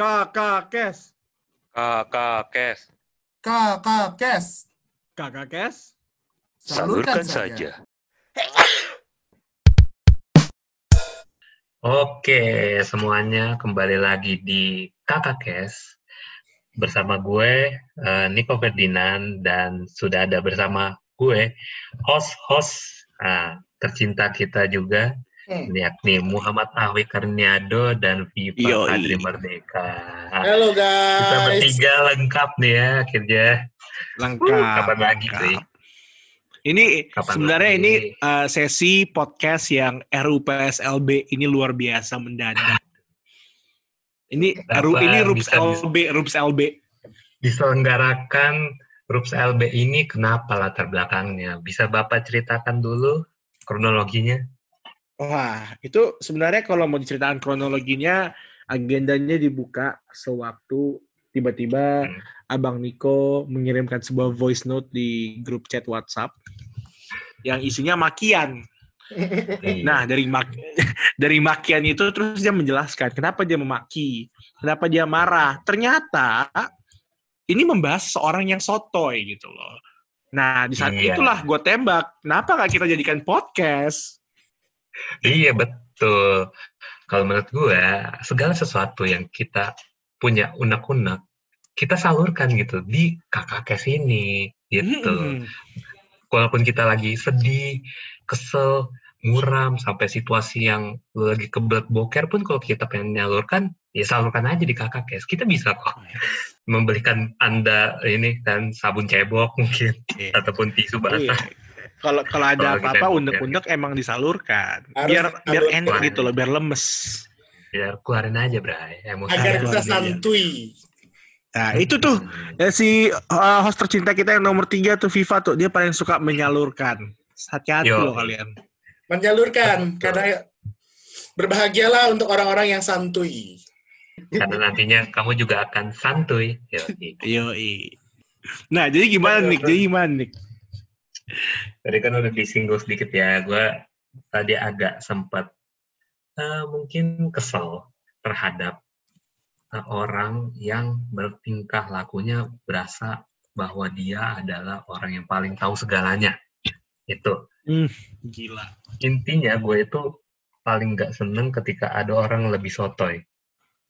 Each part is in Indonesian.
Kakak Kes. Kakak Kes. Kakak Kes. Kakak Kes. Salurkan saja. Oke, semuanya kembali lagi di Kakak Kes bersama gue eh, Nico Ferdinand dan sudah ada bersama gue host-host ah, tercinta kita juga Hmm. yakni Muhammad Ahwi Karniado dan Viva Yoi. Kadri Merdeka. Halo Kita guys. bertiga lengkap nih ya akhirnya. Lengkap. Uh, kapan lagi lengkap. cuy? Ini Kapan sebenarnya lagi? ini uh, sesi podcast yang RUPSLB ini luar biasa mendadak. Ini RU ini RUPS bisa- LB, RUPS LB. Diselenggarakan RUPS LB ini kenapa latar belakangnya? Bisa Bapak ceritakan dulu kronologinya? Wah, itu sebenarnya kalau mau diceritakan kronologinya, agendanya dibuka sewaktu tiba-tiba Hmm. Abang Niko mengirimkan sebuah voice note di grup chat WhatsApp yang isinya makian. Iya. Nah, dari mak dari makian itu terus dia menjelaskan kenapa dia memaki, kenapa dia marah. Ternyata ini membahas seorang yang sotoy gitu loh. Nah, di saat Iya. itulah gue tembak, kenapa nggak kita jadikan podcast? Iya betul. Kalau menurut gue, segala sesuatu yang kita punya unek-unek, kita salurkan gitu di kakak kes ini, gitu. Hmm. Walaupun kita lagi sedih, kesel, muram, sampai situasi yang lagi kebelet boker pun kalau kita pengen nyalurkan, ya salurkan aja di kakak kes. Kita bisa kok membelikan anda ini kan sabun cebok mungkin, Iya. ataupun tisu Iya. basah. Kalau kalau ada apa-apa yang unek-unek emang disalurkan. Harus biar biar salurkan. enak gitu loh, biar lemes. Ya keluarin aja bray, emosi. Agar kita santuy. Nah, itu tuh ya, si uh, host tercinta kita yang nomor tiga tuh Viva tuh dia paling suka menyalurkan. Hati-hati Yo. loh kalian. Menyalurkan karena berbahagialah untuk orang-orang yang santuy. karena nantinya kamu juga akan santuy. Yoi. Yoi. Nah, jadi gimana Nick? Jadi gimana Nick? Tadi kan udah disinggung sedikit ya, gue tadi agak sempat eh, mungkin kesel terhadap eh, orang yang bertingkah lakunya berasa bahwa dia adalah orang yang paling tahu segalanya. Itu Gila. intinya gue itu paling nggak seneng ketika ada orang lebih sotoy.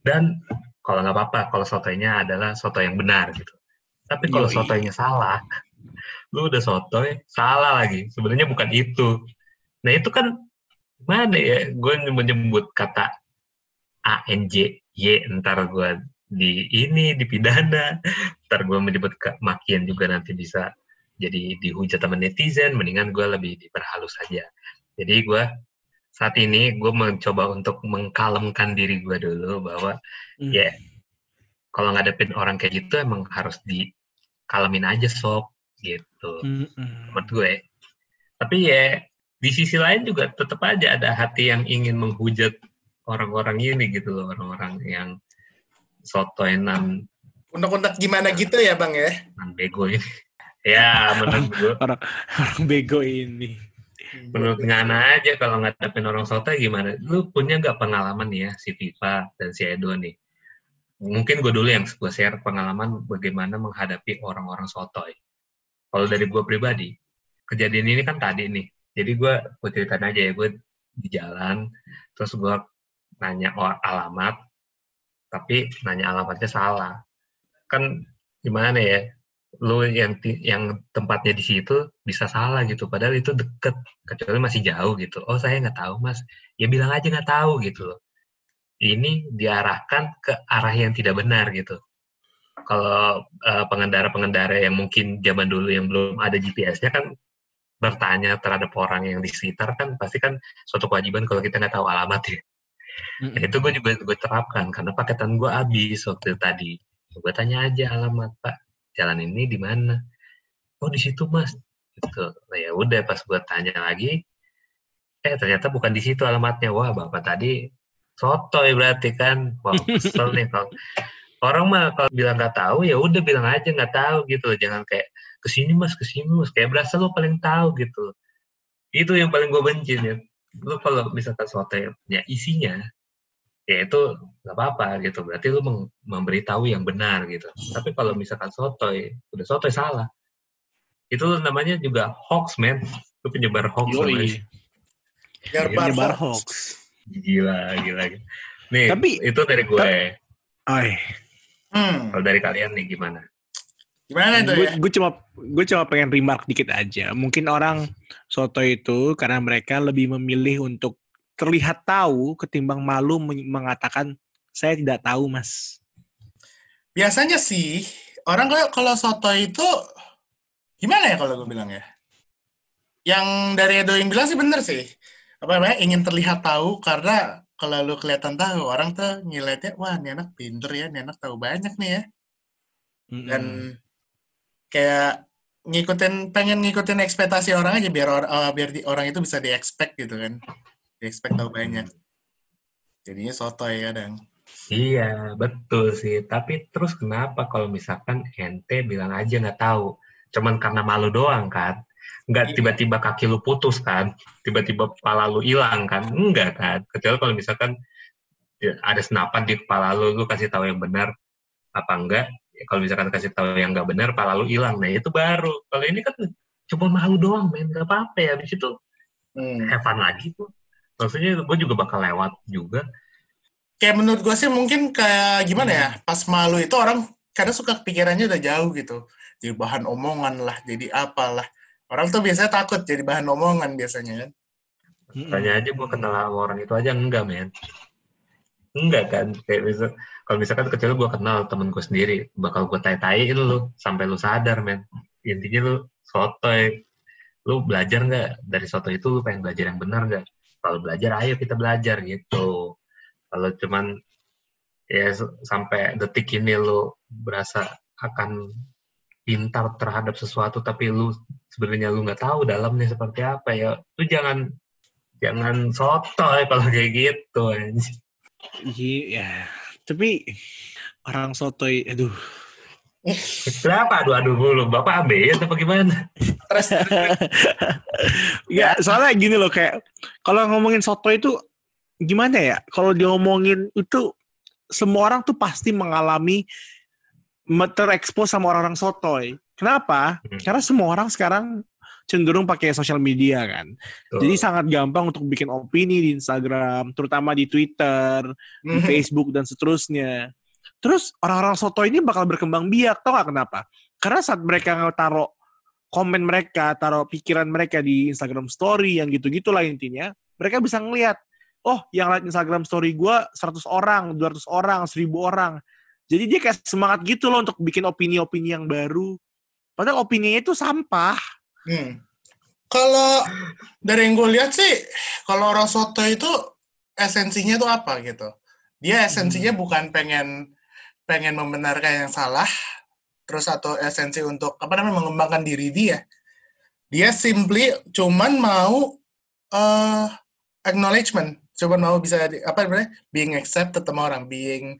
Dan kalau nggak apa-apa, kalau sotoynya adalah soto yang benar gitu. Tapi kalau sotoynya salah, lu udah sotoy, salah lagi. Sebenarnya bukan itu. Nah itu kan mana ya? Gue menyebut kata ANJ, Y, ntar gue di ini dipidana, ntar gue menyebut ke makian juga nanti bisa jadi dihujat sama netizen, mendingan gue lebih diperhalus saja. Jadi gue saat ini gue mencoba untuk mengkalemkan diri gue dulu bahwa Hmm. ya kalau ngadepin orang kayak gitu emang harus dikalemin aja sob gitu Mm-mm. menurut gue. Tapi ya di sisi lain juga tetap aja ada hati yang ingin menghujat orang-orang ini gitu loh, orang-orang yang sotoinan Unek-unek gimana gitu ya bang ya? nan bego ini. ya menurut gue Orang bego ini. menurut Ngana aja kalau ngadepin orang sotoy gimana? Lu punya nggak pengalaman nih ya si Viva dan si Edo nih? Mungkin gue dulu yang gue share pengalaman bagaimana menghadapi orang-orang sotoy. Kalau dari gue pribadi, kejadian ini kan tadi nih. Jadi gue ceritain aja ya, gue di jalan, terus gue nanya alamat, tapi nanya alamatnya salah. Kan gimana ya? Lu yang yang tempatnya di situ bisa salah gitu, padahal itu deket, kecuali masih jauh gitu. Oh saya nggak tahu mas, ya bilang aja nggak tahu gitu loh. Ini diarahkan ke arah yang tidak benar gitu. Kalau eh, pengendara-pengendara yang mungkin zaman dulu yang belum ada GPS-nya kan bertanya terhadap orang yang di sekitar kan pasti kan suatu kewajiban kalau kita nggak tahu alamat ya. Nah, itu gue juga gue terapkan karena paketan gue habis waktu tadi. Gue tanya aja alamat Pak, jalan ini di mana? Oh di situ Mas. Gitu. Nah ya udah pas gue tanya lagi, eh ternyata bukan di situ alamatnya. Wah bapak tadi sotoy berarti kan. Wah kesel nih kalau orang mah kalau bilang nggak tahu ya udah bilang aja nggak tahu gitu. Jangan kayak ke sini Mas, ke sini Mas. Kayak berasa lu paling tahu gitu. Itu yang paling gue benci ya. Lu kalau misalkan sotoy ya isinya ya itu nggak apa-apa gitu berarti lu memberitahu yang benar gitu tapi kalau misalkan sotoy udah sotoy salah itu namanya juga hoax man lu penyebar hoax namanya. Menyebar hoax. hoax. gila gila gila. nih Tapi- itu dari gue Ay, Hmm. kalau dari kalian nih gimana Gimana itu gue ya? gue cuma gue cuma pengen remark dikit aja. Mungkin orang soto itu karena mereka lebih memilih untuk terlihat tahu ketimbang malu men- mengatakan saya tidak tahu mas. Biasanya sih orang kalau kalau soto itu gimana ya kalau gue bilang ya? Yang dari Edo yang bilang sih bener sih. Apa namanya? Ingin terlihat tahu karena kalau lu kelihatan tahu orang tuh ngeliatnya wah ini anak pinter ya, ini anak tahu banyak nih ya. Mm-mm. Dan kayak ngikutin pengen ngikutin ekspektasi orang aja biar or- eh, biar di- orang itu bisa di expect gitu kan. Di expect tahu banyak. Jadinya sotoy kadang. Iya, betul sih. Tapi terus kenapa kalau misalkan ente bilang aja nggak tahu, cuman karena malu doang kan? Nggak Iya. tiba-tiba kaki lu putus kan? Tiba-tiba kepala lu hilang kan? Enggak kan? Kecuali kalau misalkan ya, ada senapan di kepala lu, lu kasih tahu yang benar apa enggak? Ya, kalau misalkan kasih tahu yang nggak benar, kepala lu hilang. Nah itu baru. Kalau ini kan cuma malu doang, men. Nggak apa-apa ya. Habis itu Hmm. have fun lagi tuh. Maksudnya gue juga bakal lewat juga. kayak menurut gue sih mungkin kayak gimana ya pas malu itu orang kadang suka pikirannya udah jauh gitu jadi bahan omongan lah jadi apalah orang tuh biasanya takut jadi bahan omongan biasanya kan. Tanya aja gue kenal sama orang itu aja enggak men. Enggak kan? Kayak bisa kalau misalkan kecuali gue kenal temen gue sendiri bakal gue tai-taiin lu sampai lu sadar men. Intinya lu sotoy. Lu belajar nggak dari soto itu lu pengen belajar yang benar nggak kalau belajar ayo kita belajar gitu. Kalau cuman ya sampai detik ini lu berasa akan pintar terhadap sesuatu tapi lu sebenarnya lu nggak tahu dalamnya seperti apa ya lu jangan jangan sotoy kalau kayak gitu. Iya, tapi orang sotoy, aduh, Kenapa aduh-aduh mulu? Bapak AB atau gimana? Terus ya soalnya gini loh kayak kalau ngomongin soto itu gimana ya? Kalau diomongin itu semua orang tuh pasti mengalami me- terekspos sama orang-orang sotoy. Kenapa? Hmm. Karena semua orang sekarang cenderung pakai sosial media kan. Tuh. Jadi sangat gampang untuk bikin opini di Instagram, terutama di Twitter, di Mhm. Facebook dan seterusnya. Terus orang-orang soto ini bakal berkembang biak, tau gak kenapa? Karena saat mereka taruh komen mereka, taruh pikiran mereka di Instagram Story yang gitu-gitu lah intinya, mereka bisa ngelihat, oh yang lihat Instagram Story gua 100 orang, 200 orang, 1000 orang. Jadi dia kayak semangat gitu loh untuk bikin opini-opini yang baru. Padahal opininya itu sampah. Hmm. Kalau dari yang gue lihat sih, kalau orang soto itu esensinya tuh apa gitu? Dia esensinya bukan pengen pengen membenarkan yang salah, terus atau esensi untuk apa namanya mengembangkan diri dia. Dia simply cuman mau eh acknowledgement, cuman mau bisa di- apa namanya being accepted sama orang, being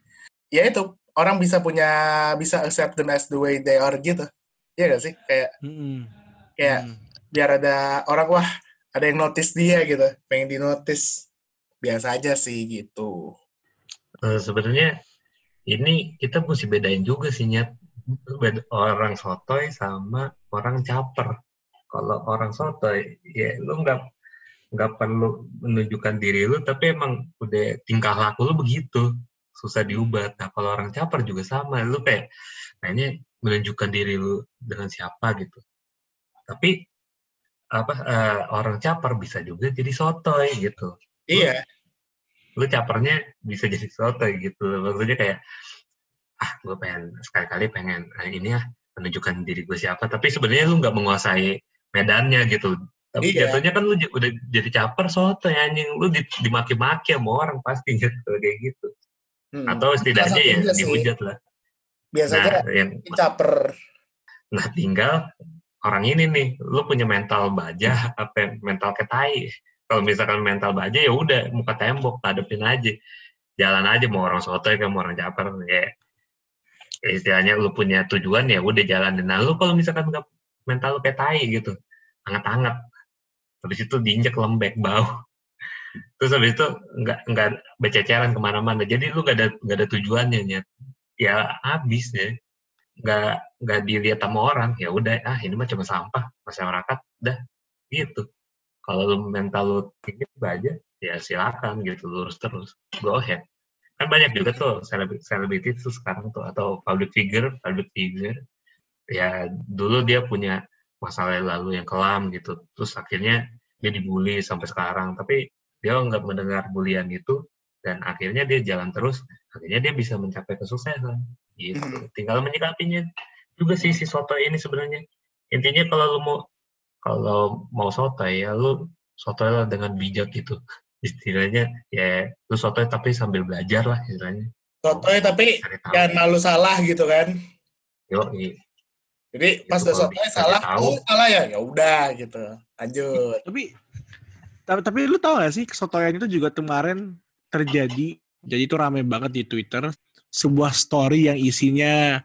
ya itu orang bisa punya bisa accept them as the way they are gitu. Iya gak sih? Kayak Mm-mm. kayak Mm. biar ada orang wah ada yang notice dia gitu pengen di notice biasa aja sih gitu Eh, sebenarnya ini kita mesti bedain juga sih nyet orang sotoy sama orang caper. Kalau orang sotoy, ya lu nggak nggak perlu menunjukkan diri lu, tapi emang udah tingkah laku lu begitu, susah diubah. Nah kalau orang caper juga sama, lu kayak kayaknya menunjukkan diri lu dengan siapa gitu. Tapi apa eh, orang caper bisa juga jadi sotoy gitu. Iya. lu capernya bisa jadi sotoy gitu. Maksudnya kayak ah gue pengen sekali-kali pengen ah, ini ya menunjukkan diri gue siapa. Tapi sebenarnya lu nggak menguasai medannya gitu. Tapi Iya. jatuhnya kan lu udah jadi caper sotoy anjing. Lu di- dimaki-maki sama orang pasti gitu. Kayak gitu Hmm. atau setidaknya ya dihujat lah. Biasanya nah yang caper nah tinggal orang ini nih lu punya mental baja apa mental ketai? Kalau misalkan mental baja ya udah muka tembok hadapin aja. Jalan aja mau orang sotoy kan mau orang caper ya. Istilahnya lu punya tujuan ya udah jalanin. Nah lu kalau misalkan nggak mental lu kayak tai gitu anget-anget habis itu diinjek lembek bau terus habis itu nggak nggak bececeran ke mana-mana. Jadi lu nggak ada nggak ada tujuannya nyet. Ya habis deh nggak nggak dilihat sama orang. Ya udah ah ini mah cuma sampah. Masyarakat dah gitu. Kalau lu mental lu tinggi aja? Ya silakan gitu. Lurus terus. Go ahead. Kan banyak juga tuh selebriti tuh sekarang tuh atau public figure public figure. Ya dulu dia punya masalah lalu yang kelam gitu. Terus akhirnya dia dibully sampai sekarang. Tapi dia nggak mendengar bulian itu dan akhirnya dia jalan terus akhirnya dia bisa mencapai kesuksesan gitu Mhm. tinggal menyikapinya juga sih si soto ini sebenarnya intinya kalau lu mau kalau mau soto ya lu soto lah dengan bijak gitu istilahnya ya lu soto tapi sambil belajar lah istilahnya Sotoy tapi cari tahu jangan malu salah gitu kan. yo Jadi pas udah sotoy dikasih salah, tahu. oh salah ya, ya udah gitu. Lanjut. Tapi tapi, tapi lu tau gak sih kesotoyan itu juga kemarin terjadi. Jadi itu rame banget di Twitter. Sebuah story yang isinya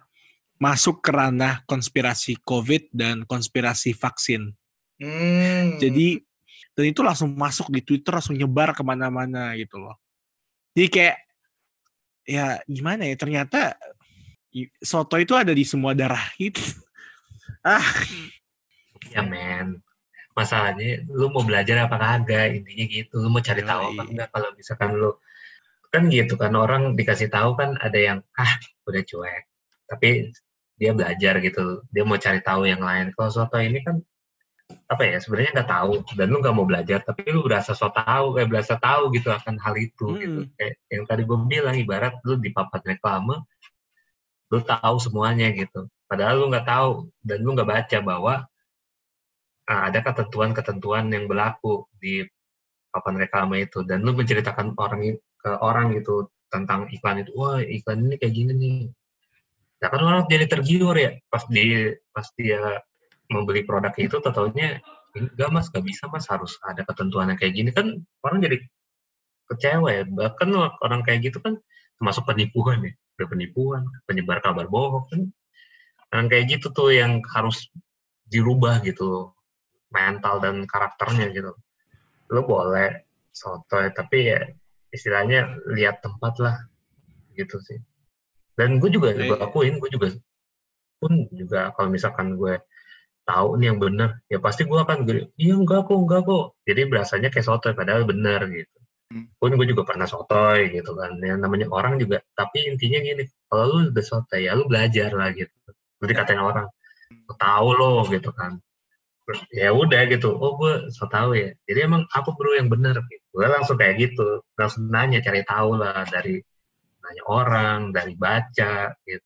masuk ke ranah konspirasi COVID dan konspirasi vaksin. Hmm. Jadi dan itu langsung masuk di Twitter langsung nyebar ke mana-mana gitu loh. Jadi kayak ya gimana ya ternyata soto itu ada di semua darah gitu. Ah, ya men masalahnya lu mau belajar apa kagak? Intinya gitu lu mau cari tahu apa enggak kalau misalkan lu kan gitu kan orang dikasih tahu kan ada yang ah udah cuek. Tapi dia belajar gitu dia mau cari tahu yang lain. Kalau soto ini kan apa ya sebenarnya nggak tahu dan lu nggak mau belajar tapi lu berasa so tahu kayak berasa tahu gitu akan hal itu gitu. Mm. kayak yang tadi gue bilang ibarat lu di papan reklame lu tahu semuanya gitu. Padahal lu nggak tahu dan lu nggak baca bahwa ah, ada ketentuan-ketentuan yang berlaku di papan reklame itu. Dan lu menceritakan orang ke orang gitu tentang iklan itu wah iklan ini kayak gini nih. Nah kan orang jadi tergiur ya pas di pas dia membeli produk itu taunya enggak mas gak bisa mas harus ada ketentuan yang kayak gini. Kan orang jadi kecewa ya. Bahkan orang kayak gitu kan termasuk penipuan ya. Udah penipuan penyebar kabar bohong kan. Orang kayak gitu tuh yang harus dirubah gitu mental dan karakternya gitu. Lo boleh sotoy tapi ya istilahnya lihat tempat lah gitu sih. Dan gue juga gue Iya. akuin gue juga pun juga kalau misalkan gue tahu nih yang bener ya pasti gue akan gue iya enggak kok enggak kok. Jadi berasanya kayak sotoy padahal bener gitu. Hmm. pun gue juga pernah sotoy gitu kan yang namanya orang juga tapi intinya gini kalau lu udah sotoy ya lu belajar lah gitu. Lu dikatain orang "Lu tahu lo gitu kan ya udah gitu oh gue so tahu ya jadi emang apa bro yang benar gitu. gue langsung kayak gitu langsung nanya cari tahu lah dari nanya orang dari baca gitu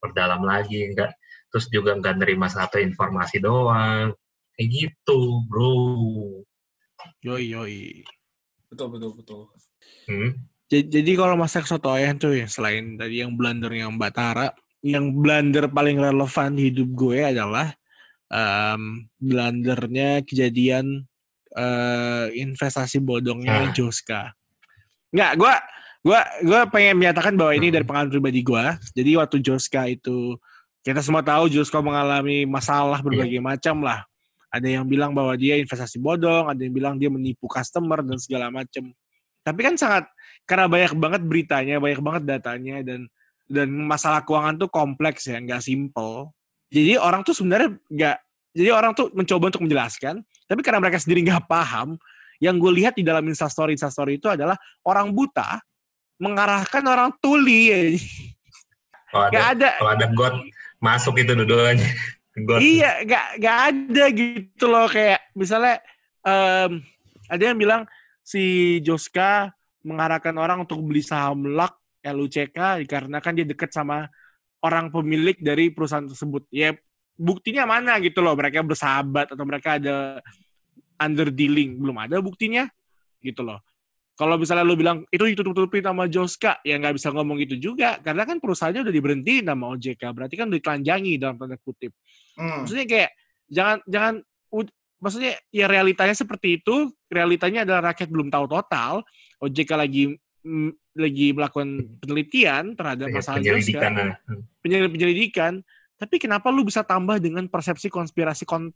perdalam lagi enggak terus juga nggak nerima satu informasi doang kayak gitu bro yoi yoi. Betul betul betul. hmm? Jadi, jadi kalau masak soto ayam tuh ya selain tadi yang blendernya Mbak Tara, yang blender paling relevan di hidup gue adalah em, blendernya kejadian eh, investasi bodongnya Ah. Joska. Nggak, gue gue gue pengen menyatakan bahwa ini Hmm. dari pengalaman pribadi gue. Jadi waktu Joska itu kita semua tahu Joska mengalami masalah berbagai macam lah. Ada yang bilang bahwa dia investasi bodong, ada yang bilang dia menipu customer dan segala macam. Tapi kan sangat karena banyak banget beritanya, banyak banget datanya dan dan masalah keuangan tuh kompleks ya, nggak simple. Jadi orang tuh sebenarnya nggak, jadi orang tuh mencoba untuk menjelaskan, tapi karena mereka sendiri nggak paham, yang gue lihat di dalam instastory instastory itu adalah orang buta mengarahkan orang tuli. ya. kalau ada ada, kalau ada god masuk itu dua-duanya god iya, nggak nggak ada gitu loh kayak misalnya em, ada yang bilang si Joska mengarahkan orang untuk beli saham LUK LUCK dikarenakan dia dekat sama orang pemilik dari perusahaan tersebut. Ya buktinya mana gitu loh mereka bersahabat atau mereka ada under dealing belum ada buktinya gitu loh. Kalau misalnya lu bilang itu ditutup-tutupi sama Joska, ya nggak bisa ngomong gitu juga karena kan perusahaannya udah diberhentiin sama OJK, berarti kan udah ditelanjangi dalam tanda kutip Hmm. maksudnya kayak jangan jangan ud- maksudnya ya realitanya seperti itu realitanya adalah rakyat belum tahu total OJK lagi lagi melakukan penelitian terhadap Ya, masalah penyelidikan Joska, nah. penyelidikan, penyelidikan tapi kenapa lu bisa tambah dengan persepsi konspirasi kon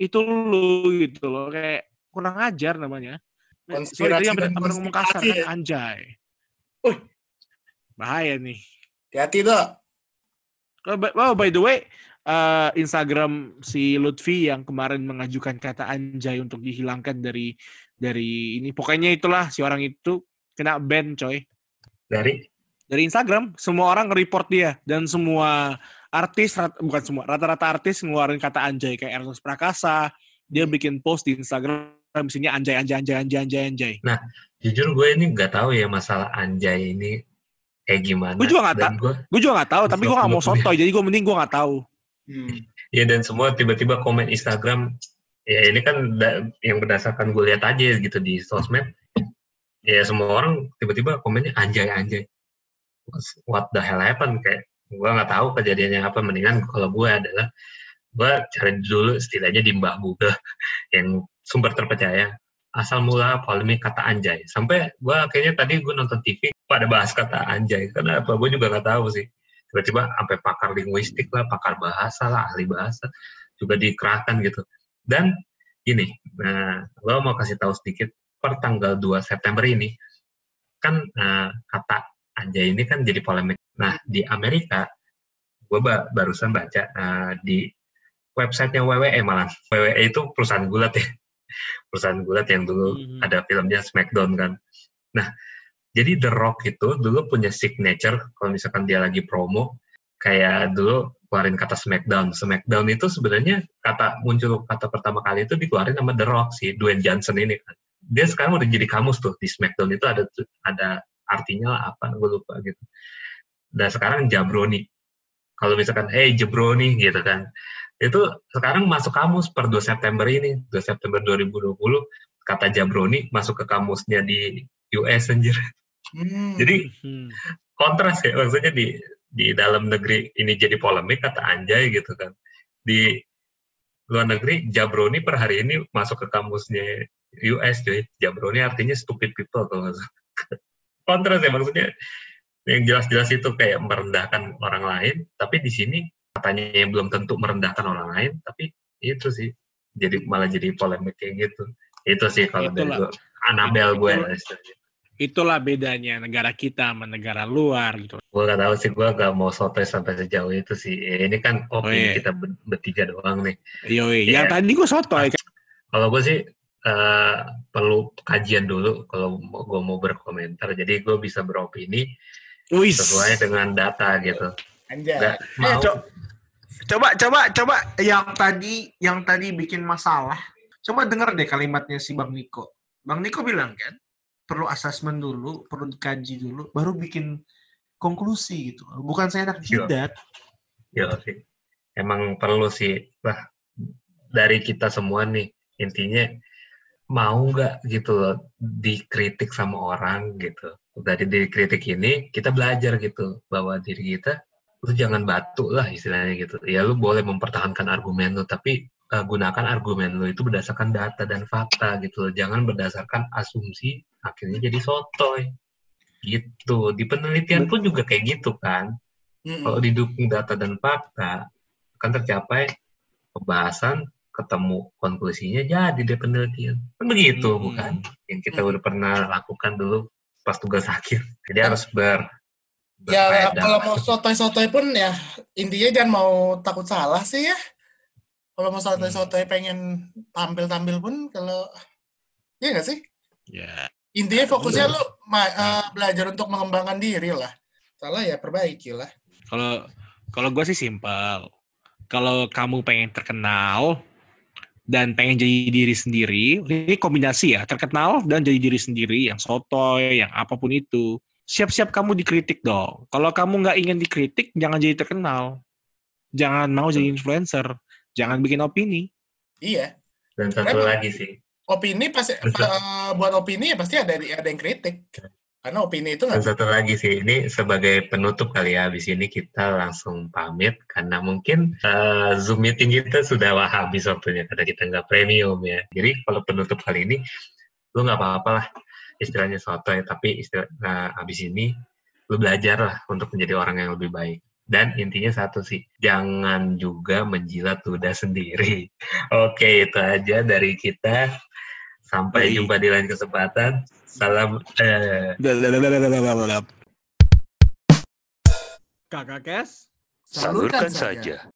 itu lu gitu loh kayak kurang ajar namanya Sorry, Konspirasi yang dan benar ngomong kasar kan ya. anjay. Wih, bahaya nih. Hati-hati tuh. Oh, by, oh, by the way, eh, Instagram si Lutfi yang kemarin mengajukan kata anjay untuk dihilangkan dari dari ini. Pokoknya itulah si orang itu kena ban, coy. Dari Dari Instagram, semua orang nge-report dia dan semua artis rat- bukan semua, rata-rata artis ngeluarin kata anjay kayak Ernest Prakasa, dia bikin post di Instagram isinya anjay anjay anjay anjay anjay anjay. jujur gue ini nggak tahu ya masalah anjay ini kayak gimana. Gue juga nggak Dan gue Gue juga nggak tahu, tapi gue nggak mau sotoy, jadi gue mending gue nggak tahu. Hmm. ya dan semua tiba-tiba komen Instagram ya ini kan da- yang berdasarkan gue lihat aja gitu di sosmed ya semua orang tiba-tiba komennya anjay anjay. What the hell happened? Kayak gue nggak tahu kejadiannya apa mendingan kalau gue adalah gue cari dulu setidaknya di mbah Google yang sumber terpercaya. Asal mula polemik kata anjay. Sampai gue akhirnya tadi gue nonton TV pada bahas kata anjay. Karena apa? Gue juga nggak tahu sih. Tiba-tiba sampai pakar linguistik lah pakar bahasa lah ahli bahasa juga dikerahkan gitu. Dan ini nah lo mau kasih tahu sedikit per tanggal 2 September ini kan eh, kata anjay ini kan jadi polemik nah di Amerika gue ba- barusan baca eh, di websitenya WWE malah WWE itu perusahaan gulat ya perusahaan gulat yang dulu Mhm. ada filmnya Smackdown kan nah jadi The Rock itu dulu punya signature kalau misalkan dia lagi promo kayak dulu keluarin kata Smackdown. Smackdown itu sebenarnya kata muncul kata pertama kali itu dikeluarin sama The Rock si Dwayne Johnson ini kan. Dia sekarang udah jadi kamus tuh di Smackdown itu ada ada artinya apa gue lupa gitu. Dan sekarang Jabroni. Kalau misalkan hey Jabroni gitu kan. Itu sekarang masuk kamus per 2 September ini, 2 September 2020 kata Jabroni masuk ke kamusnya di US anjir. Hmm. Jadi Hmm. kontras ya maksudnya di di dalam negeri ini jadi polemik kata anjay gitu kan di luar negeri jabroni per hari ini masuk ke kamusnya US cuy jabroni artinya stupid people kalau kontras ya maksudnya yang jelas-jelas itu kayak merendahkan orang lain tapi di sini katanya yang belum tentu merendahkan orang lain tapi itu sih jadi malah jadi polemik kayak gitu itu sih kalau dari Itulah. gue Anabel gue Itulah. bedanya negara kita sama negara luar gitu. gue gak tahu sih gue gak mau sotoy sampai sejauh itu sih Ya, ini kan opini iya. kita ber- bertiga doang nih Yoi, Iya. yang tadi gue sotoy kan. kalau gue sih eh, perlu kajian dulu kalau gue mau berkomentar jadi gue bisa beropini Wis. sesuai dengan data gitu Anjay. Nggak Eh, mau co- coba coba coba yang tadi yang tadi bikin masalah. Coba denger deh kalimatnya si Bang Niko. Bang Niko bilang kan perlu asesmen dulu, perlu dikaji dulu, baru bikin konklusi gitu. Bukan saya anak Iya. jidat. ya sih emang perlu sih lah dari kita semua nih intinya mau nggak gitu loh dikritik sama orang gitu. Dari dikritik ini kita belajar gitu bahwa diri kita lu jangan batu lah istilahnya gitu. Ya lu boleh mempertahankan argumen lu tapi eh, gunakan argumen lu itu berdasarkan data dan fakta gitu loh. Jangan berdasarkan asumsi akhirnya jadi sotoy. Gitu. Di penelitian pun juga kayak gitu kan. Kalau didukung data dan fakta akan tercapai pembahasan ketemu konklusinya jadi deh penelitian kan begitu Hmm. bukan yang kita Hmm. udah pernah lakukan dulu pas tugas akhir jadi harus ber Ya kalau mau sotoy-sotoy pun ya intinya jangan mau takut salah sih ya. Kalau mau sotoy-sotoy pengen tampil-tampil pun kalau Iya nggak sih? Ya. Intinya fokusnya lu eh, belajar untuk mengembangkan diri lah. Salah ya perbaiki lah. Kalau kalau gue sih simpel. Kalau kamu pengen terkenal dan pengen jadi diri sendiri, ini kombinasi ya, terkenal dan jadi diri sendiri, yang sotoy, yang apa pun itu. Siap-siap kamu dikritik dong. Kalau kamu nggak ingin dikritik, jangan jadi terkenal. Jangan mau jadi influencer. Jangan bikin opini. Iya. dan satu Emang. lagi sih Opini pasti eh, buat opini ya pasti ada ada yang kritik. Karena opini itu nggak satu lagi sih ini sebagai penutup kali ya habis ini kita langsung pamit. Karena mungkin eh, zoom meeting kita sudah habis waktunya karena kita nggak premium ya. Jadi kalau penutup kali ini lu nggak apa-apa lah istilahnya sotoy tapi istilah nah, habis ini lu belajar lah untuk menjadi orang yang lebih baik. Dan intinya satu sih jangan juga menjilat ludah sendiri. Oke itu aja dari kita. Sampai jumpa di lain kesempatan. Salam eh Kakak Kes. Salurkan saja.